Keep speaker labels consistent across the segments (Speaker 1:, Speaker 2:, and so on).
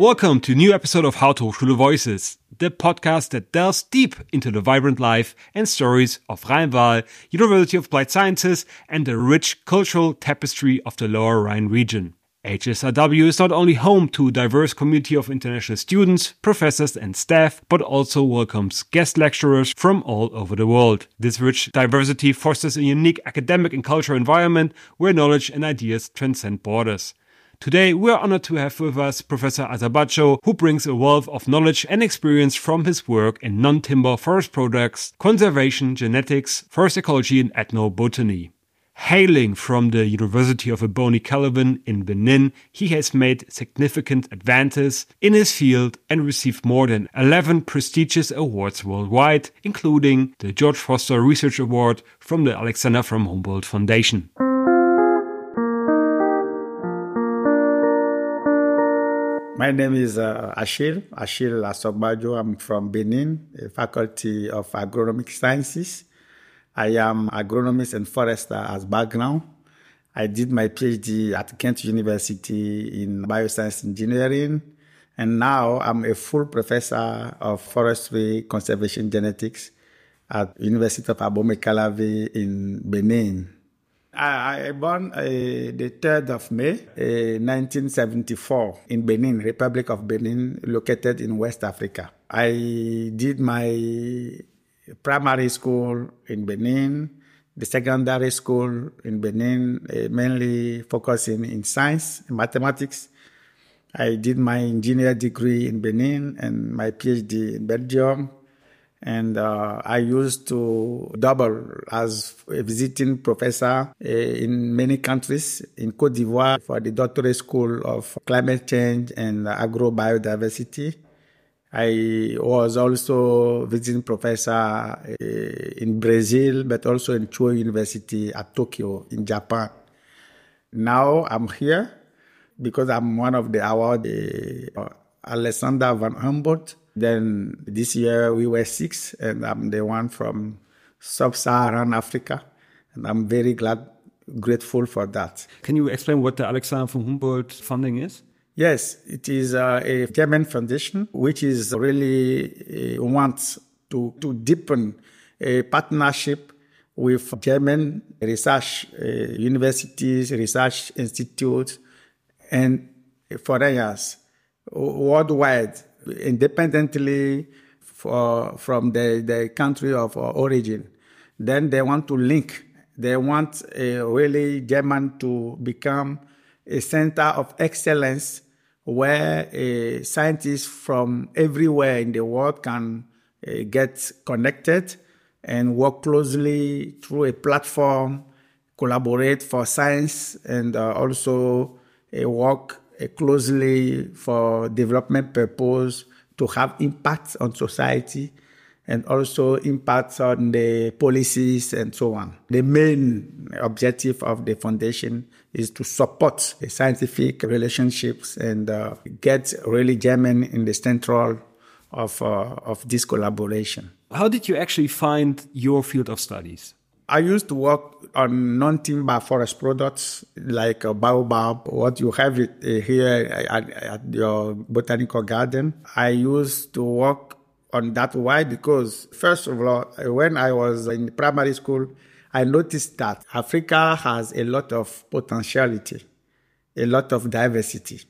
Speaker 1: Welcome to a new episode of How to Hochschule Voices, the podcast that delves deep into the vibrant life and stories of Rhein-Waal, University of Applied Sciences, and the rich cultural tapestry of the Lower Rhine region. HSRW is not only home to a diverse community of international students, professors, and staff, but also welcomes guest lecturers from all over the world. This rich diversity fosters a unique academic and cultural environment where knowledge and ideas transcend borders. Today, we are honored to have with us Professor Assogbadjo, who brings a wealth of knowledge and experience from his work in non-timber forest products, conservation, genetics, forest ecology, and ethnobotany. Hailing from the University of Abomey-Calavi in Benin, he has made significant advances in his field and received more than 11 prestigious awards worldwide, including the Georg Forster Research Award from the Alexander von Humboldt Foundation.
Speaker 2: My name is uh, Achille, Achille Assogbadjo. I'm from Benin, Faculty of Agronomic Sciences. I am agronomist and forester as background. I did my PhD at Ghent University in bioscience engineering, and now I'm a full professor of forestry conservation genetics at University of Abomey-Calavi in Benin. I, I born uh, the 3rd of May, uh, 1974, in Benin, Republic of Benin, located in West Africa. I did my primary school in Benin, the secondary school in Benin, uh, mainly focusing in science and mathematics. I did my engineer degree in Benin and my PhD in Belgium and uh, I used to double as a visiting professor uh, in many countries in Cote d'Ivoire for the doctorate school of climate change and agrobiodiversity. I was also visiting professor uh, in Brazil, but also in Chuo University at Tokyo in Japan. Now I'm here because I'm one of the award uh, Alexander von Humboldt then this year we were six, and I'm the one from sub-Saharan Africa, and I'm very glad, grateful for that.
Speaker 1: Can you explain what the Alexander von Humboldt funding is?
Speaker 2: Yes, it is uh, a German foundation which is really uh, wants to to deepen a partnership with German research uh, universities, research institutes, and foreigners worldwide independently for, from the, the country of origin. Then they want to link. They want really German to become a center of excellence where scientists from everywhere in the world can uh, get connected and work closely through a platform, collaborate for science, and uh, also uh, work closely for development purpose to have impact on society and also impacts on the policies and so on. The main objective of the foundation is to support the scientific relationships and uh, get really German in the central of, uh, of this collaboration.
Speaker 1: How did you actually find your field of studies?
Speaker 2: I used to work on non-timber forest products like a baobab, what you have it uh, here at, at, your botanical garden. I used to work on that. Why? Because first of all, when I was in primary school, I noticed that Africa has a lot of potentiality, a lot of diversity.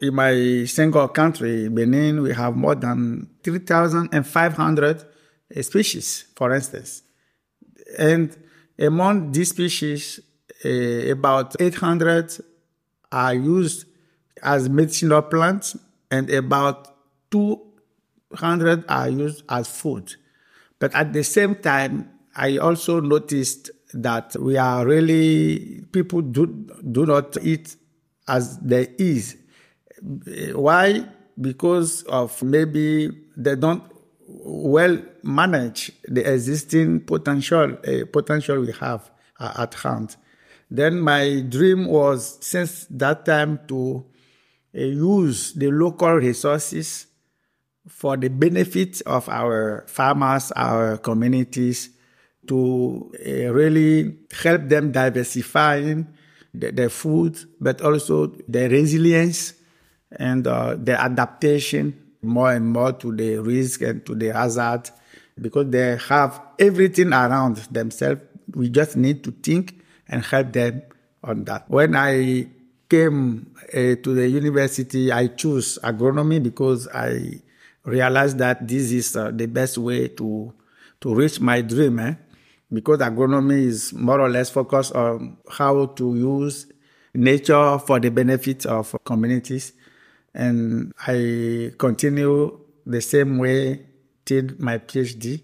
Speaker 2: In my single country, Benin, we have more than 3,500 species, for instance. And among these species, uh, about 800 are used as medicinal plants and about 200 are used as food. But at the same time, I also noticed that we are really, people do, do not eat as they is. Why? Because of maybe they don't well manage the existing potential uh, potential we have uh, at hand. Then my dream was since that time to uh, use the local resources for the benefit of our farmers, our communities, to uh, really help them diversifying the, their food, but also their resilience and uh, the adaptation more and more to the risk and to the hazard because they have everything around themselves. We just need to think and help them on that. When I came uh, to the university, I chose agronomy because I realized that this is uh, the best way to to reach my dream. Eh? Because agronomy is more or less focused on how to use nature for the benefit of communities. And I continue the same way till my PhD.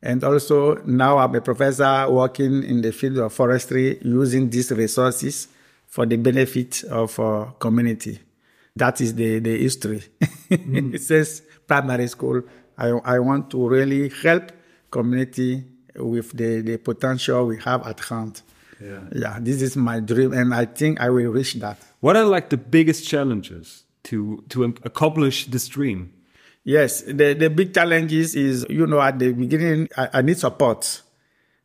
Speaker 2: And also now I'm a professor working in the field of forestry using these resources for the benefit of our community. That is the, the history. Mm. it says primary school. I, I want to really help community with the, the potential we have at hand. Yeah. yeah, this is my dream, and I think I will reach that.
Speaker 1: What are like the biggest challenges to to accomplish this dream?
Speaker 2: Yes, the the big challenges is you know at the beginning I, I need support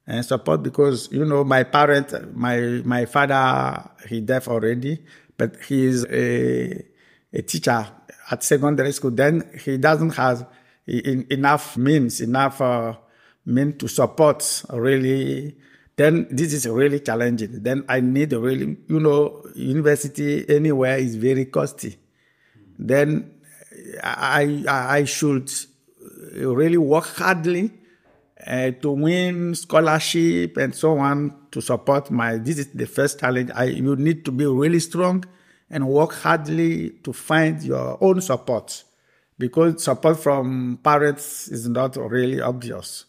Speaker 2: and support because you know my parent, my my father he deaf already, but he is a a teacher at secondary school. Then he doesn't have enough means, enough uh, means to support really then this is really challenging. Then I need really, you know, university anywhere is very costly. Then I, I, should really work hardly uh, to win scholarship and so on to support my, this is the first challenge. I, you need to be really strong and work hardly to find your own support because support from parents is not really obvious.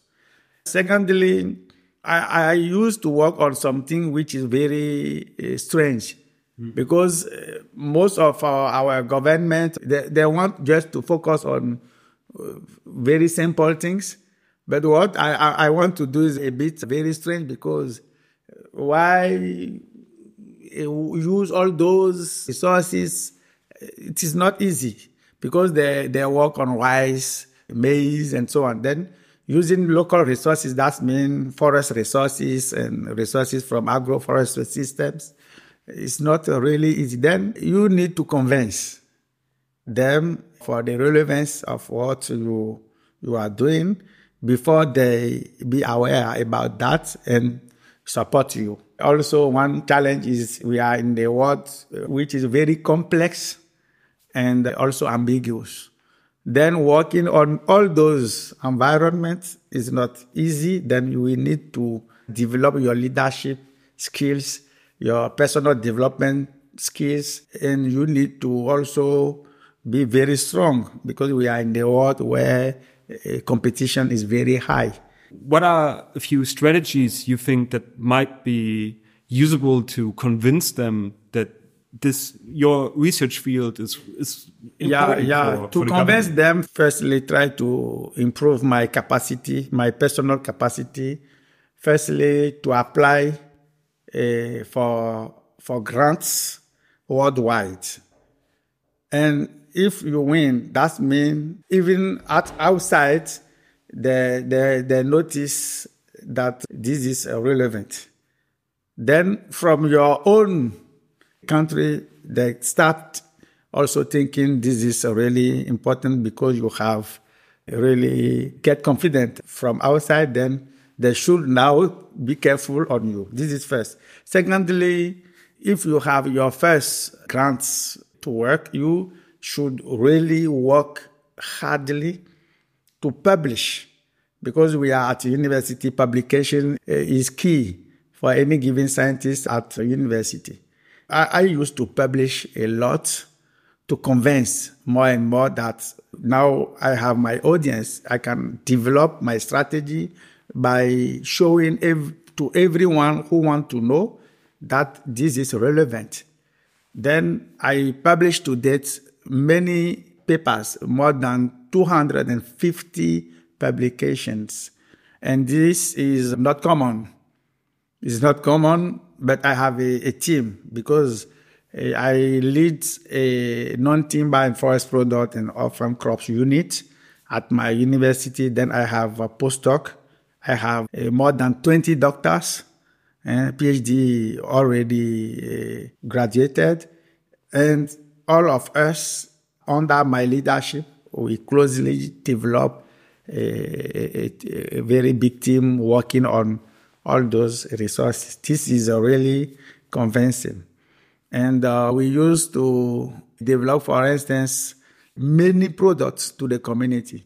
Speaker 2: Secondly, I, I used to work on something which is very uh, strange. Because uh, most of our, our government they, they, want just to focus on uh, very simple things. But what I, I, want to do is a bit very strange because why use all those resources? It is not easy because they, they work on rice, maize, and so on. Then using local resources, that means forest resources and resources from agroforestry systems. It's not really easy. Then you need to convince them for the relevance of what you, you are doing before they be aware about that and support you. Also, one challenge is we are in the world uh, which is very complex and also ambiguous. Then working on all those environments is not easy. Then you will need to develop your leadership skills, your personal development skills, and you need to also be very strong because we are in the world where uh, competition is very high.
Speaker 1: What are a few strategies you think that might be usable to convince them that this your research field is is
Speaker 2: yeah yeah. for, to for convince them firstly try to improve my capacity my personal capacity. Firstly to apply uh, for for grants worldwide. And if you win that means even at outside they, they, they notice that this is relevant then from your own country, they start also thinking this is really important because you have really get confident from outside, then they should now be careful on you. This is first. Secondly, if you have your first grants to work, you should really work hardly to publish because we are at university. Publication eh, is key for any given scientist at university. I, I used to publish a lot to convince more and more that now I have my audience. I can develop my strategy by showing ev- to everyone who want to know that this is relevant. Then I published to date many papers, more than 250 publications. And this is not common. It's not common but I have a, a team because eh, I lead a non-timber and forest product and off-farm crops unit at my university. Then I have a postdoc. I have uh, more than 20 doctors and PhD already uh, graduated. And all of us, under my leadership, we closely develop a, a, a very big team working on all those resources. This is really convincing. And uh, we used to develop, for instance, many products to the community.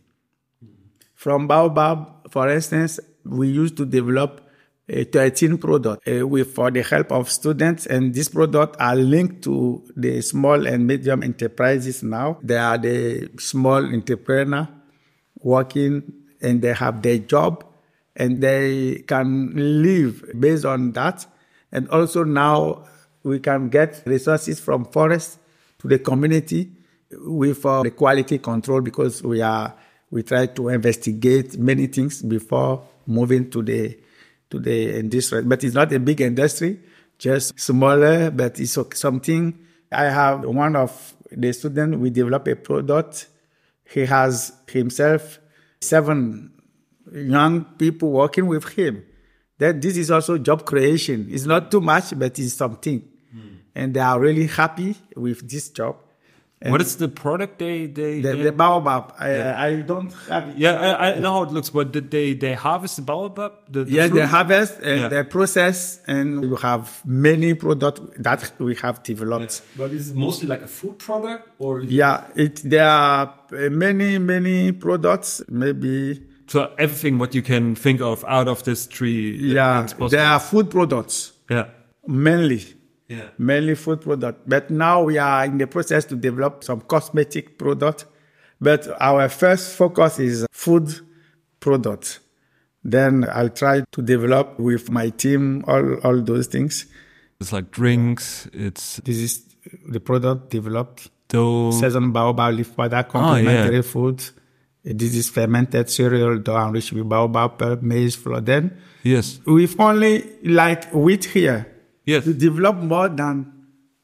Speaker 2: From Baobab, for instance, we used to develop a 13 product uh, with for the help of students and these products are linked to the small and medium enterprises now. They are the small entrepreneur working and they have their job and they can live based on that. And also now we can get resources from forest to the community with uh, the quality control because we are we try to investigate many things before moving to the to the industry. But it's not a big industry, just smaller, but it's something. I have one of the students, we develop a product. He has himself seven young people working with him. Then this is also job creation. It's not too much, but it's something. Mm. And they are really happy with this job.
Speaker 1: And what is the product they they
Speaker 2: the,
Speaker 1: they,
Speaker 2: the baobab? I, yeah. I don't have it.
Speaker 1: Yeah, I, I, know how it looks, but they they harvest the baobab. The, the
Speaker 2: yeah, fruit? they harvest and yeah. they process, and we have many products that we have developed.
Speaker 1: Yeah. But is it mostly like a food product, or
Speaker 2: yeah, it there are uh, many many products, maybe.
Speaker 1: So everything what you can think of out of this tree.
Speaker 2: Yeah, there are food products.
Speaker 1: Yeah,
Speaker 2: mainly
Speaker 1: yeah.
Speaker 2: mainly food product. But now we are in the process to develop some cosmetic product. But our first focus is food product. Then I'll try to develop with my team all, all those things.
Speaker 1: It's like drinks. It's
Speaker 2: this is the product developed.
Speaker 1: Dough.
Speaker 2: Season baobab leaf powder ah, complementary oh, yeah. food. This is fermented cereal dough enriched with baobab maize flour. Then
Speaker 1: yes,
Speaker 2: we've only like wheat here
Speaker 1: Yes.
Speaker 2: To develop more than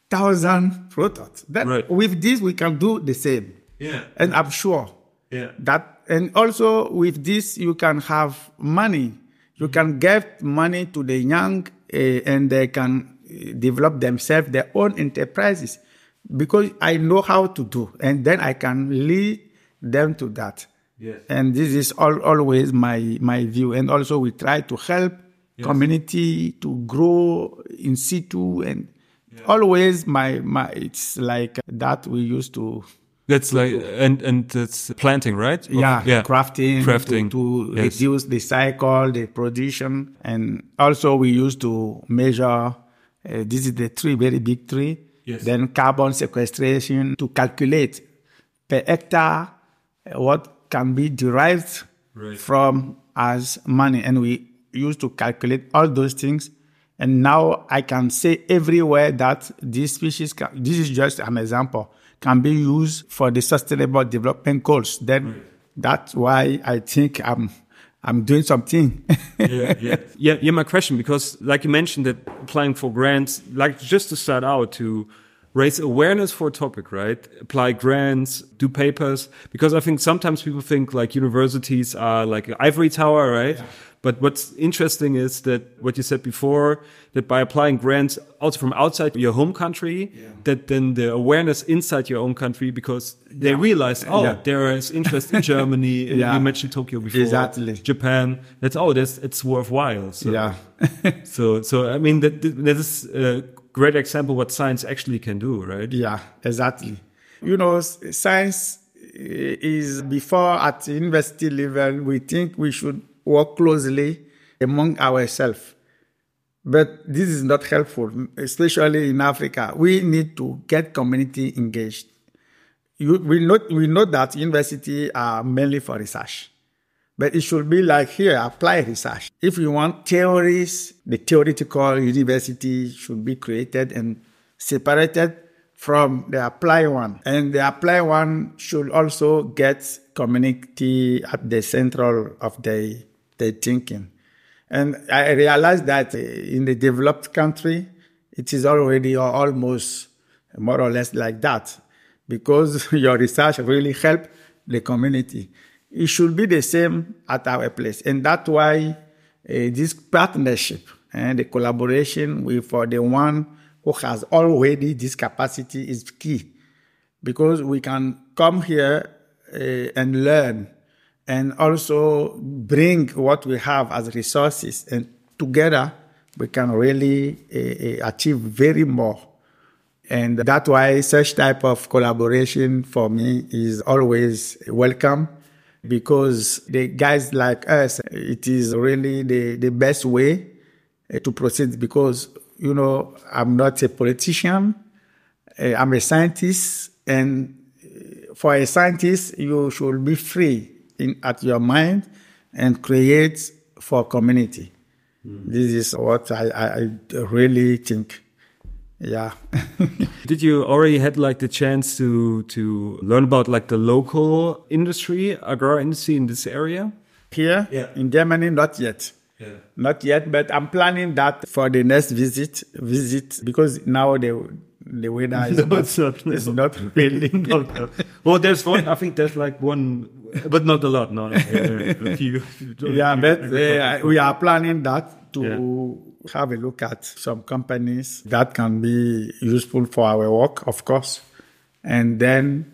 Speaker 2: thousand products. Then
Speaker 1: right.
Speaker 2: with this we can do the same.
Speaker 1: Yeah.
Speaker 2: And I'm sure
Speaker 1: yeah.
Speaker 2: that and also with this you can have money. You can give money to the young uh, and they can eh, develop themselves their own enterprises because I know how to do and then I can lead them to that.
Speaker 1: Yes.
Speaker 2: And this is all, always my my view. And also we try to help yes. community to grow in situ and yeah. always my my it's like that we used to
Speaker 1: that's like and and it's planting right
Speaker 2: yeah yeah crafting
Speaker 1: crafting
Speaker 2: to, to yes. reduce the cycle the production and also we used to measure uh, this is the tree very big tree
Speaker 1: yes.
Speaker 2: then carbon sequestration to calculate per hectare uh, what can be derived
Speaker 1: right.
Speaker 2: from as money and we used to calculate all those things. And now I can say everywhere that this species, can, this is just an example, can be used for the sustainable development goals. Then right. that's why I think I'm, I'm doing something.
Speaker 1: yeah, yeah, yeah, yeah. My question, because like you mentioned that applying for grants, like just to start out to raise awareness for a topic, right? Apply grants, do papers, because I think sometimes people think like universities are like an ivory tower, right? Yeah but what's interesting is that what you said before, that by applying grants also from outside your home country, yeah. that then the awareness inside your own country, because they yeah. realize, oh, yeah. there is interest in Germany. yeah. You mentioned Tokyo before.
Speaker 2: Exactly.
Speaker 1: Japan. That's, oh, that's, it's worthwhile. So,
Speaker 2: yeah.
Speaker 1: so, so, I mean, that, that is a great example what science actually can do, right?
Speaker 2: Yeah, exactly. You know, science is before at university level, we think we should work closely among ourselves. But this is not helpful, especially in Africa. We need to get community engaged. You, we, know, we know that universities are mainly for research, but it should be like here, applied research. If you want theories, the theoretical university should be created and separated from the applied one. And the applied one should also get community at the central of the their thinking. And I realized that in the developed country, it is already almost more or less like that because your research really help the community. It should be the same at our place. And that's why uh, this partnership and the collaboration with uh, the one who has already this capacity is key. because we can come here uh, and learn and also bring what we have as resources and together we can really uh, achieve very more and that's why such type of collaboration for me is always welcome because the guys like us, it is really the, the best way uh, to proceed because, you know, I'm not a politician. I'm a scientist and for a scientist, you should be free in, at your mind and create for community. Mm. This is what I, I really think. Yeah.
Speaker 1: Did you already had like the chance to to learn about like the local industry, agro industry in this area?
Speaker 2: Here yeah. in Germany, not yet. Yeah. Not yet, but I'm planning that for the next visit. Visit because now the the weather is
Speaker 1: no,
Speaker 2: not,
Speaker 1: it's not,
Speaker 2: it's not really.
Speaker 1: not, well, there's one. I think there's like one, but not a lot. No, no a few.
Speaker 2: Yeah, but uh, we are planning that to. Yeah have a look at some companies that can be useful for our work, of course, and then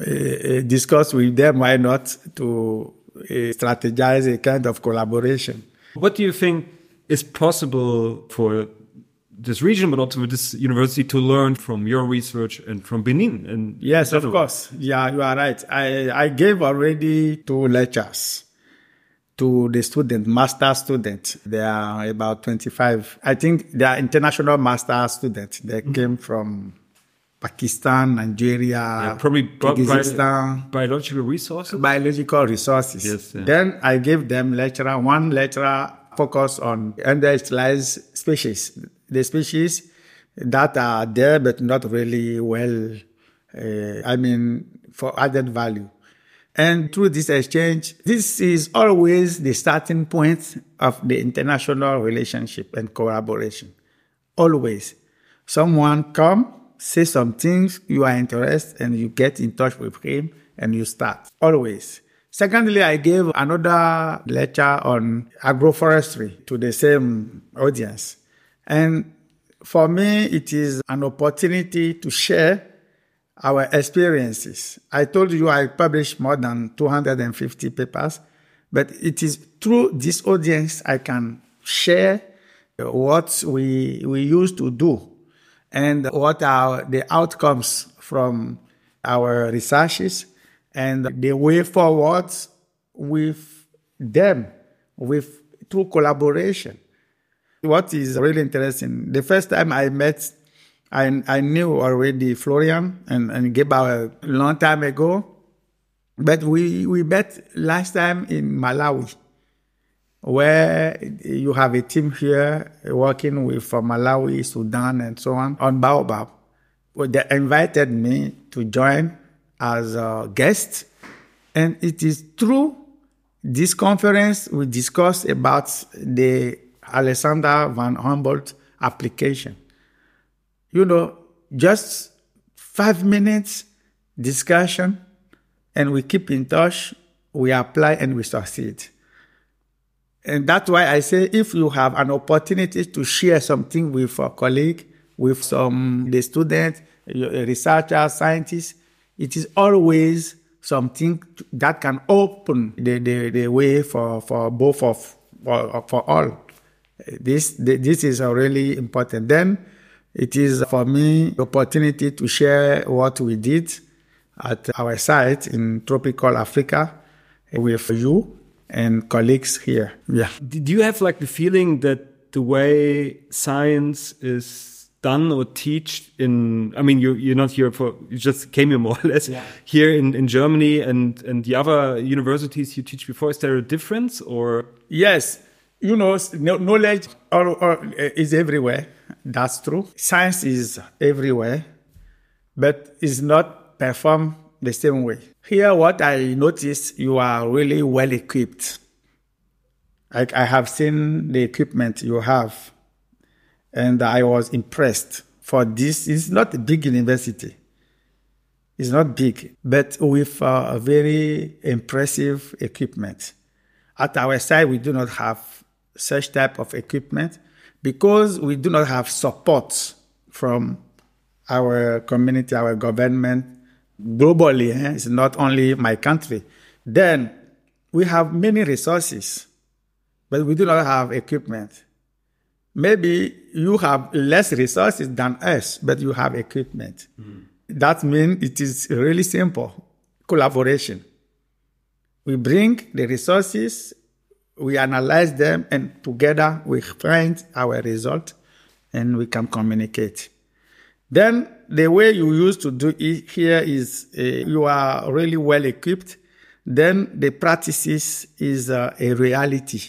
Speaker 2: uh, discuss with them why not to uh, strategize a kind of collaboration.
Speaker 1: What do you think is possible for this region, but also with this university to learn from your research and from Benin? And
Speaker 2: yes, of course. Yeah, you are right. I, I gave already two lectures to the student, master student. They are about 25. I think they are international master students. They mm-hmm. came from Pakistan, Nigeria, yeah,
Speaker 1: probably Kyrgyzstan. biological resources.
Speaker 2: Biological resources. Yes. Yeah. Then I gave them lecturer, one lecture focus on underutilized species, the species that are there but not really well, uh, I mean, for added value. And through this exchange, this is always the starting point of the international relationship and collaboration. Always. Someone come, say some things, you are interested, and you get in touch with him and you start. Always. Secondly, I gave another lecture on agroforestry to the same audience. And for me, it is an opportunity to share our experiences. I told you I published more than 250 papers, but it is through this audience I can share what we, we used to do and what are the outcomes from our researches and the way forward with them, with through collaboration. What is really interesting, the first time I met I, I knew already Florian and, and Geba a long time ago, but we, we met last time in Malawi, where you have a team here working with from Malawi, Sudan, and so on on Baobab. They invited me to join as a guest, and it is through this conference we discussed about the Alexander von Humboldt application you know, just five minutes discussion and we keep in touch, we apply and we succeed. And that's why I say if you have an opportunity to share something with a colleague, with some the student, researcher, scientist, it is always something that can open the, the, the way for, for both of for, for all. This this is really important. Then it is for me opportunity to share what we did at our site in tropical Africa with you and colleagues here. Yeah.
Speaker 1: Do you have like the feeling that the way science is done or teach in I mean you you're not here for you just came here more or less yeah. here in, in Germany and and the other universities you teach before is there a difference or
Speaker 2: Yes. You know knowledge eh, is everywhere that's true. Science is everywhere, but is not performed the same way. Here, what I notice, you are really well equipped. Like I have seen the equipment you have, and I was impressed. For this, it's not a big university. It's not big, but with a very impressive equipment. At our side, we do not have such type of equipment because we do not have support from our community, our government globally. Eh? It's not only my country. Then we have many resources, but we do not have equipment. Maybe you have less resources than us, but you have equipment. Mm. That means it is really simple collaboration. We bring the resources, we analyze them, and together we find our result and we can communicate. Then the way you used to do it here is uh, you are really well equipped. Then the practices is uh, a reality.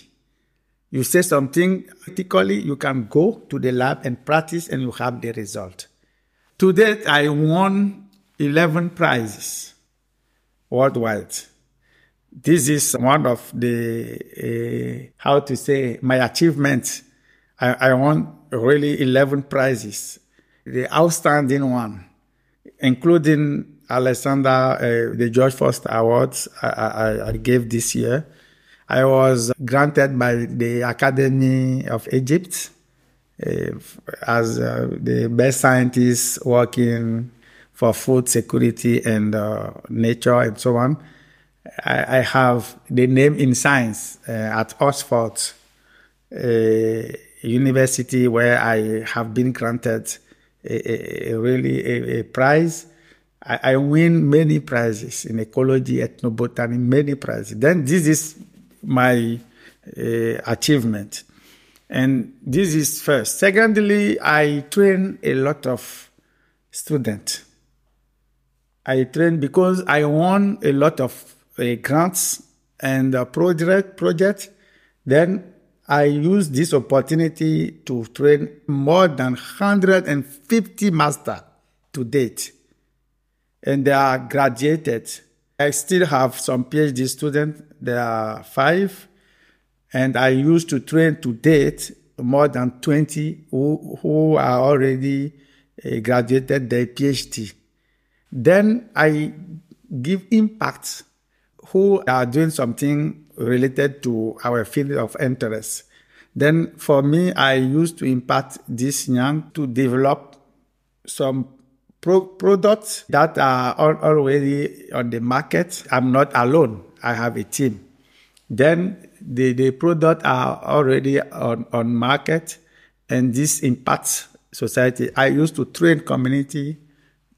Speaker 2: You say something critically, you can go to the lab and practice and you have the result. Today I won 11 prizes worldwide. This is one of the, uh, how to say, my achievements. I, I won really 11 prizes the outstanding one, including Alexander, uh, the Georg Forster Awards I, I, I, gave this year. I was granted by the Academy of Egypt uh, as uh, the best scientist working for food security and uh, nature and so on. I, I, have the name in science uh, at Oxford uh, University where I have been granted a, a really a, a prize. I, I, win many prizes in ecology, ethnobotany, many prizes. Then this is my uh, achievement. And this is first. Secondly, I train a lot of students. I train because I won a lot of grants and uh, project project. Then I used this opportunity to train more than 150 masters to date. And they are graduated. I still have some PhD students. There are five. And I used to train to date more than 20 who, who are already uh, graduated their PhD. Then I give impact who are doing something related to our field of interest. Then for me, I used to impact this young to develop some pro- products that are already on the market. I'm not alone. I have a team. Then the, the products are already on, on market and this impacts society. I used to train community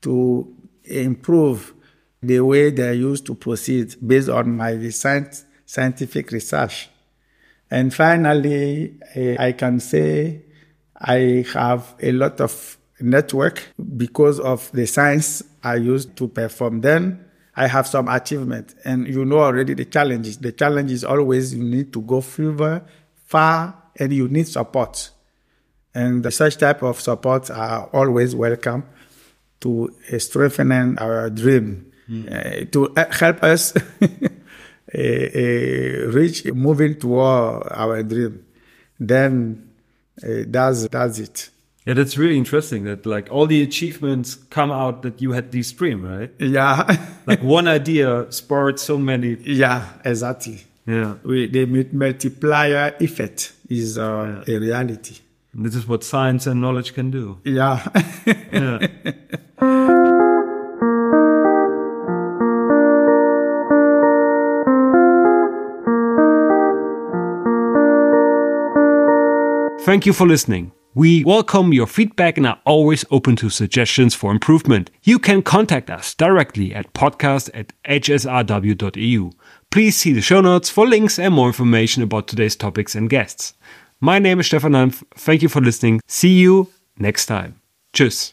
Speaker 2: to improve the way they used to proceed based on my science scientific research. And finally, eh, I can say I have a lot of network because of the science I used to perform. Then I have some achievement, and you know already the challenges. The challenge is always you need to go further, far, and you need support. And such type of support are always welcome to strengthening our dream, mm. uh, to help us reach moving toward our dream, then that's that's it.
Speaker 1: Yeah, that's really interesting. That like all the achievements come out that you had this dream, right?
Speaker 2: Yeah,
Speaker 1: like one idea sparked so many.
Speaker 2: Yeah, exactly.
Speaker 1: Yeah,
Speaker 2: we, the multiplier effect is uh, yeah. a reality.
Speaker 1: And this is what science and knowledge can do.
Speaker 2: Yeah. yeah.
Speaker 1: Thank you for listening. We welcome your feedback and are always open to suggestions for improvement. You can contact us directly at podcast at hsrw.eu. Please see the show notes for links and more information about today's topics and guests. My name is Stefan Hanf. Thank you for listening. See you next time. Tschüss.